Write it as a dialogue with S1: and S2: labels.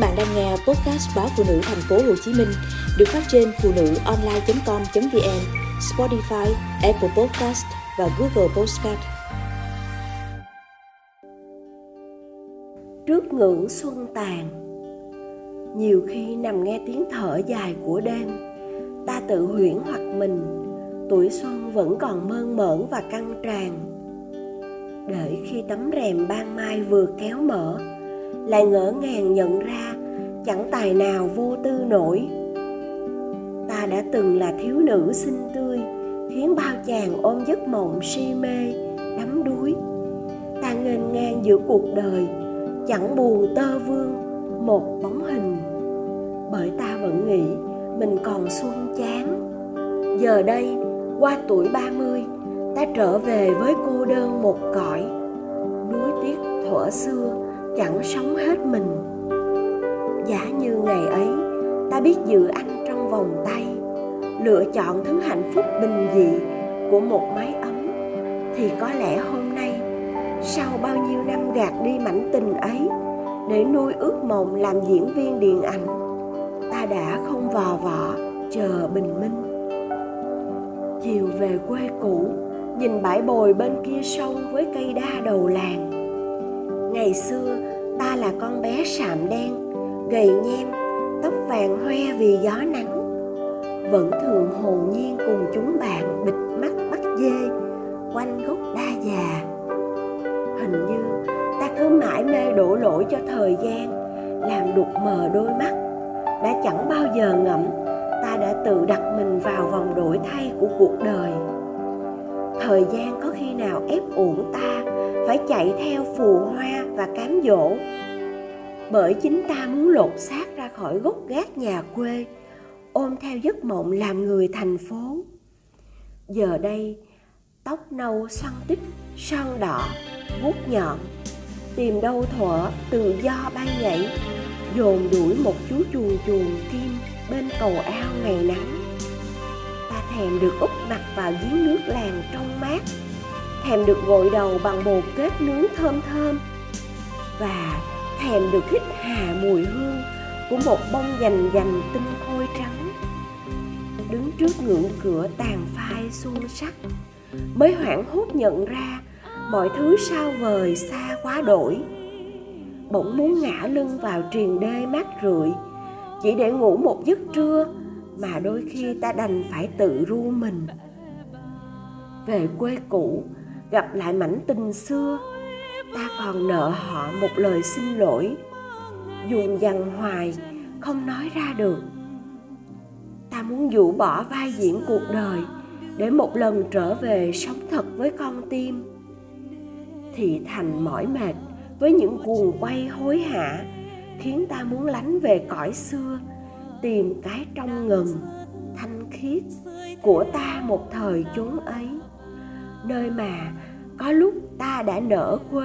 S1: bạn đang nghe podcast báo phụ nữ thành phố Hồ Chí Minh được phát trên phụ nữ online.com.vn, Spotify, Apple Podcast và Google Podcast.
S2: Trước ngưỡng xuân tàn Nhiều khi nằm nghe tiếng thở dài của đêm Ta tự huyễn hoặc mình Tuổi xuân vẫn còn mơn mởn và căng tràn Đợi khi tấm rèm ban mai vừa kéo mở lại ngỡ ngàng nhận ra, chẳng tài nào vô tư nổi. Ta đã từng là thiếu nữ xinh tươi, khiến bao chàng ôm giấc mộng si mê, đắm đuối. Ta nghênh ngang giữa cuộc đời, chẳng buồn tơ vương một bóng hình. Bởi ta vẫn nghĩ mình còn xuân chán. Giờ đây, qua tuổi 30 ta trở về với cô đơn một cõi. Núi tiếc thuở xưa chẳng sống hết mình. Giả như ngày ấy, ta biết giữ anh trong vòng tay, lựa chọn thứ hạnh phúc bình dị của một mái ấm. Thì có lẽ hôm nay, sau bao nhiêu năm gạt đi mảnh tình ấy, để nuôi ước mộng làm diễn viên điện ảnh, ta đã không vò vọ chờ bình minh. Chiều về quê cũ, nhìn bãi bồi bên kia sông với cây đa đầu làng ngày xưa, ta là con bé sạm đen, gầy nhem, tóc vàng hoe vì gió nắng. Vẫn thường hồn nhiên cùng chúng bạn bịt mắt bắt dê, quanh gốc đa già. Hình như ta cứ mãi mê đổ lỗi cho thời gian, làm đục mờ đôi mắt. Đã chẳng bao giờ ngẫm, ta đã tự đặt mình vào vòng đổi thay của cuộc đời. Thời gian có khi nào ép uổng ta phải chạy theo phù hoa và cám dỗ. Bởi chính ta muốn lột xác ra khỏi gốc gác nhà quê, ôm theo giấc mộng làm người thành phố. Giờ đây, tóc nâu xoăn tích son đỏ, vuốt nhọn, tìm đâu thuở tự do bay nhảy, dồn đuổi một chú chuồn chuồn kim bên cầu ao ngày nắng. Ta thèm được úp mặt vào giếng nước làng trong mát thèm được gội đầu bằng bột kết nướng thơm thơm. Và thèm được hít hà mùi hương của một bông dành dành tinh khôi trắng. Đứng trước ngưỡng cửa tàn phai xuân sắc, mới hoảng hốt nhận ra mọi thứ sao vời xa quá đổi. Bỗng muốn ngã lưng vào triền đê mát rượi, chỉ để ngủ một giấc trưa mà đôi khi ta đành phải tự ru mình. Về quê cũ gặp lại mảnh tình xưa, ta còn nợ họ một lời xin lỗi. Dùng dằn hoài, không nói ra được. Ta muốn dụ bỏ vai diễn cuộc đời, để một lần trở về sống thật với con tim. Thì thành mỏi mệt với những cuồng quay hối hả, khiến ta muốn lánh về cõi xưa, tìm cái trong ngần thanh khiết của ta một thời chốn ấy nơi mà có lúc ta đã nỡ quên.